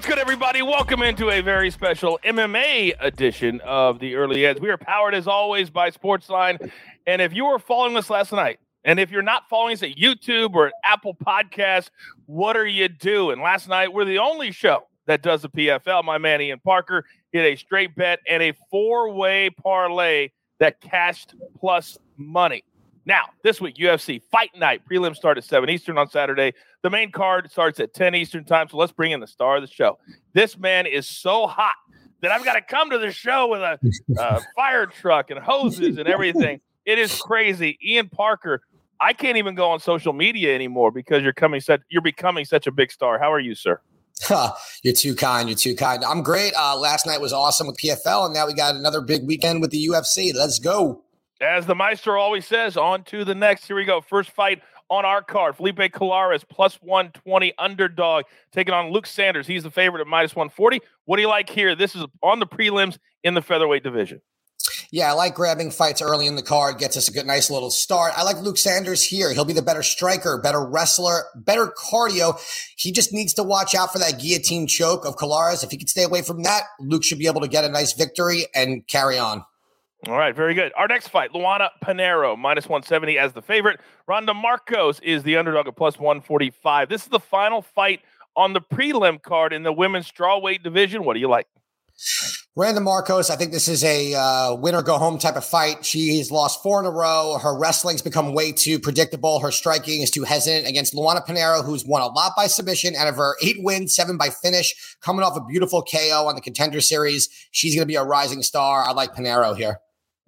What's good, everybody? Welcome into a very special MMA edition of the Early Edge. We are powered, as always, by Sportsline. And if you were following us last night, and if you're not following us at YouTube or at Apple Podcasts, what are you doing? Last night, we're the only show that does the PFL. My man Ian Parker hit a straight bet and a four way parlay that cashed plus money. Now, this week, UFC Fight Night. Prelim start at 7 Eastern on Saturday. The main card starts at 10 Eastern time. So let's bring in the star of the show. This man is so hot that I've got to come to the show with a uh, fire truck and hoses and everything. It is crazy. Ian Parker, I can't even go on social media anymore because you're coming such you're becoming such a big star. How are you, sir? you're too kind. You're too kind. I'm great. Uh, last night was awesome with PFL, and now we got another big weekend with the UFC. Let's go. As the Maestro always says, on to the next. Here we go. First fight on our card. Felipe Colares plus 120 underdog taking on Luke Sanders. He's the favorite at minus 140. What do you like here? This is on the prelims in the featherweight division. Yeah, I like grabbing fights early in the card, gets us a good, nice little start. I like Luke Sanders here. He'll be the better striker, better wrestler, better cardio. He just needs to watch out for that guillotine choke of Colares. If he can stay away from that, Luke should be able to get a nice victory and carry on. All right, very good. Our next fight, Luana Pinheiro, minus 170 as the favorite. Randa Markos is the underdog at plus 145. This is the final fight on the prelim card in the women's strawweight division. What do you like? Randa Markos, I think this is a uh, winner go home type of fight. She's lost four in a row. Her wrestling's become way too predictable. Her striking is too hesitant against Luana Pinheiro, who's won a lot by submission. Out of her eight wins, seven by finish, coming off a beautiful KO on the contender series. She's going to be a rising star. I like Pinheiro here.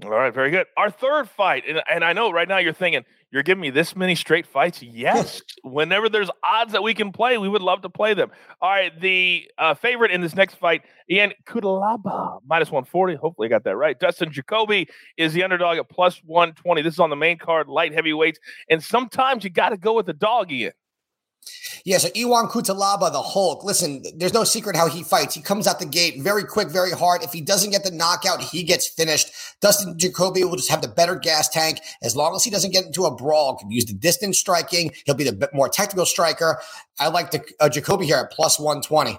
All right, very good. Our third fight, and, and I know right now you're thinking, you're giving me this many straight fights? Yes. Whenever there's odds that we can play, we would love to play them. All right, the uh, favorite in this next fight, Ian Cutelaba, minus 140. Hopefully I got that right. Dustin Jacoby is the underdog at plus 120. This is on the main card, light heavyweights. And sometimes you got to go with the dog, Ian. Yeah, so Ion Cutelaba, the Hulk. Listen, there's no secret how he fights. He comes out the gate very quick, very hard. If he doesn't get the knockout, he gets finished. Dustin Jacoby will just have the better gas tank as long as he doesn't get into a brawl. Can use the distance striking. He'll be the bit more technical striker. I like the uh, Jacoby here at plus 120.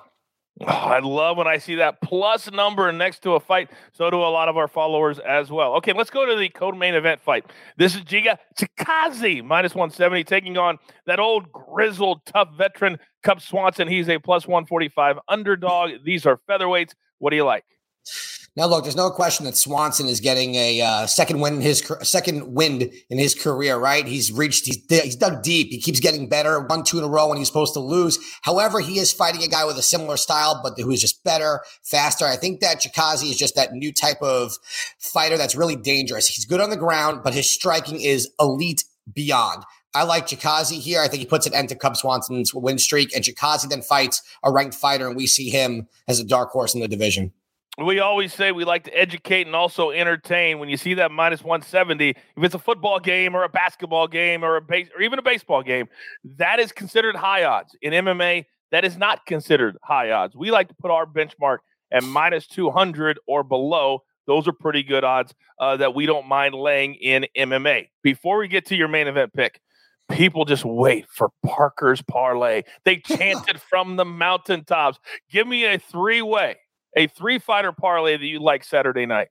Oh, I love when I see that plus number next to a fight. So do a lot of our followers as well. Okay, let's go to the code main event fight. This is Giga Chikadze, minus 170, taking on that old grizzled, tough veteran, Cub Swanson. He's a plus 145 underdog. These are featherweights. What do you like? Now, look, there's no question that Swanson is getting a uh, second win in his second wind in his career. Right? He's reached. He's he's dug deep. He keeps getting better. One two in a row when he's supposed to lose. However, he is fighting a guy with a similar style, but who is just better, faster. I think that Chikadze is just that new type of fighter that's really dangerous. He's good on the ground, but his striking is elite beyond. I like Chikadze here. I think he puts an end to Cub Swanson's win streak, and Chikadze then fights a ranked fighter, and we see him as a dark horse in the division we always say we like to educate and also entertain. When you see that minus 170, if it's a football game or a basketball game or a base or even a baseball game, that is considered high odds. In MMA, that is not considered high odds. We like to put our benchmark at minus 200 or below. Those are pretty good odds uh, that we don't mind laying in MMA. Before we get to your main event pick, people just wait for Parker's parlay. They chanted from the mountaintops. Give me a three way a three fighter parlay that you like Saturday night?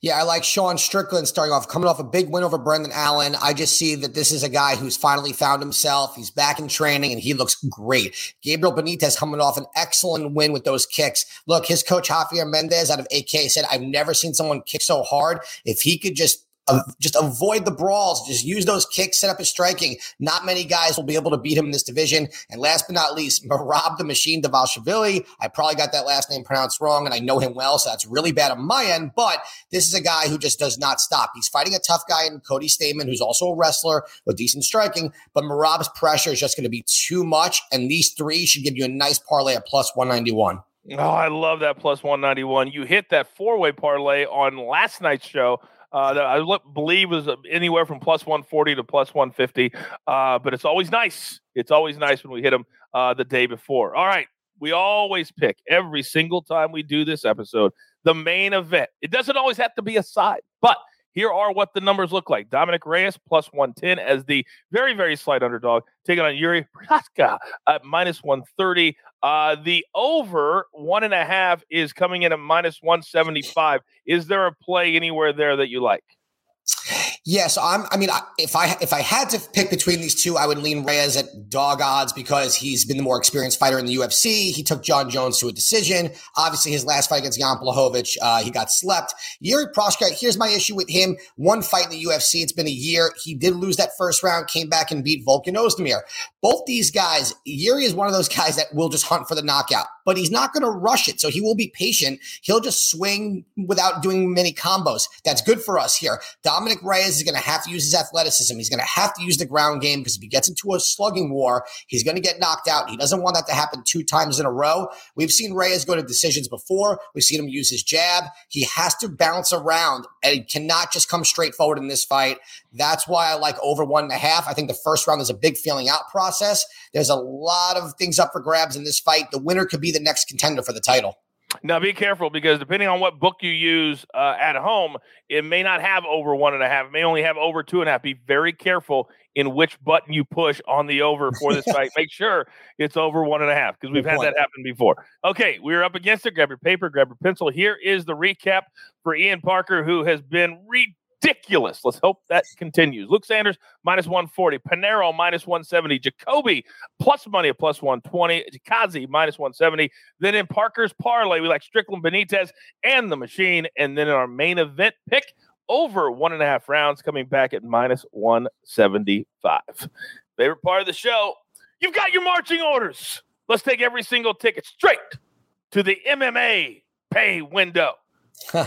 Yeah, I like Sean Strickland starting off, coming off a big win over Brendan Allen. I just see that this is a guy who's finally found himself. He's back in training and he looks great. Gabriel Benitez coming off an excellent win with those kicks. Look, his coach Javier Mendez out of AK said, I've never seen someone kick so hard. If he could just just avoid the brawls. Just use those kicks, set up his striking. Not many guys will be able to beat him in this division. And last but not least, Merab the Machine Dvalishvili. I probably got that last name pronounced wrong, and I know him well, so that's really bad on my end. But this is a guy who just does not stop. He's fighting a tough guy in Cody Stamann, who's also a wrestler with decent striking. But Merab's pressure is just going to be too much, and these three should give you a nice parlay at plus 191. Oh, I love that plus 191. You hit that four way parlay on last night's show uh, I believe was uh, anywhere from plus 140 to plus 150. Uh, but it's always nice. It's always nice when we hit them uh, the day before. All right. We always pick every single time we do this episode the main event. It doesn't always have to be a side, but Here are what the numbers look like. Dominic Reyes plus 110 as the very, very slight underdog, taking on Yuri Prochazka at minus 130. Uh, the over one and a half is coming in at minus 175. Is there a play anywhere there that you like? Yeah, so I'm. I mean, if I if I had to pick between these two, I would lean Reyes at dog odds because he's been the more experienced fighter in the UFC. He took Jon Jones to a decision. Obviously, his last fight against Jan Blachowicz, uh, he got slept. Yuri Prochazka. Here's my issue with him: one fight in the UFC. It's been a year. He did lose that first round. Came back and beat Volkan Ozdemir. Both these guys, Yuri is one of those guys that will just hunt for the knockout, but he's not going to rush it. So he will be patient. He'll just swing without doing many combos. That's good for us here. Dominic Reyes is going to have to use his athleticism. He's going to have to use the ground game because if he gets into a slugging war, he's going to get knocked out. He doesn't want that to happen two times in a row. We've seen Reyes go to decisions before. We've seen him use his jab. He has to bounce around and cannot just come straight forward in this fight. That's why I like over one and a half. I think the first round is a big feeling out process. There's a lot of things up for grabs in this fight. The winner could be the next contender for the title. Now be careful because depending on what book you use uh, at home, it may not have over one and a half. It may only have over two and a half. Be very careful in which button you push on the over for this fight. Make sure it's over one and a half because we've Good had point. that happen before. Okay, we're up against it. Grab your paper, grab your pencil. Here is the recap for Ian Parker, who has been re ridiculous. Let's hope that continues. Luke Sanders minus 140, Pinheiro minus 170, Jacoby plus money at plus 120, Kazi minus 170. Then in Parker's parlay, we like Strickland Benitez and the machine. And then in our main event pick, over one and a half rounds, coming back at minus 175. Favorite part of the show, you've got your marching orders. Let's take every single ticket straight to the MMA pay window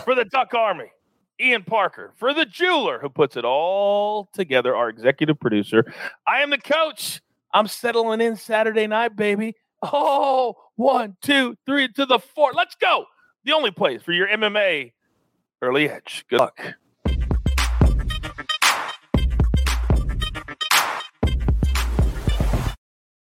for the Duck Army. Ian Parker, for the jeweler who puts it all together, our executive producer. I am the coach. I'm settling in Saturday night, baby. Oh, one, two, three to the four. Let's go. The only place for your MMA early edge. Good luck.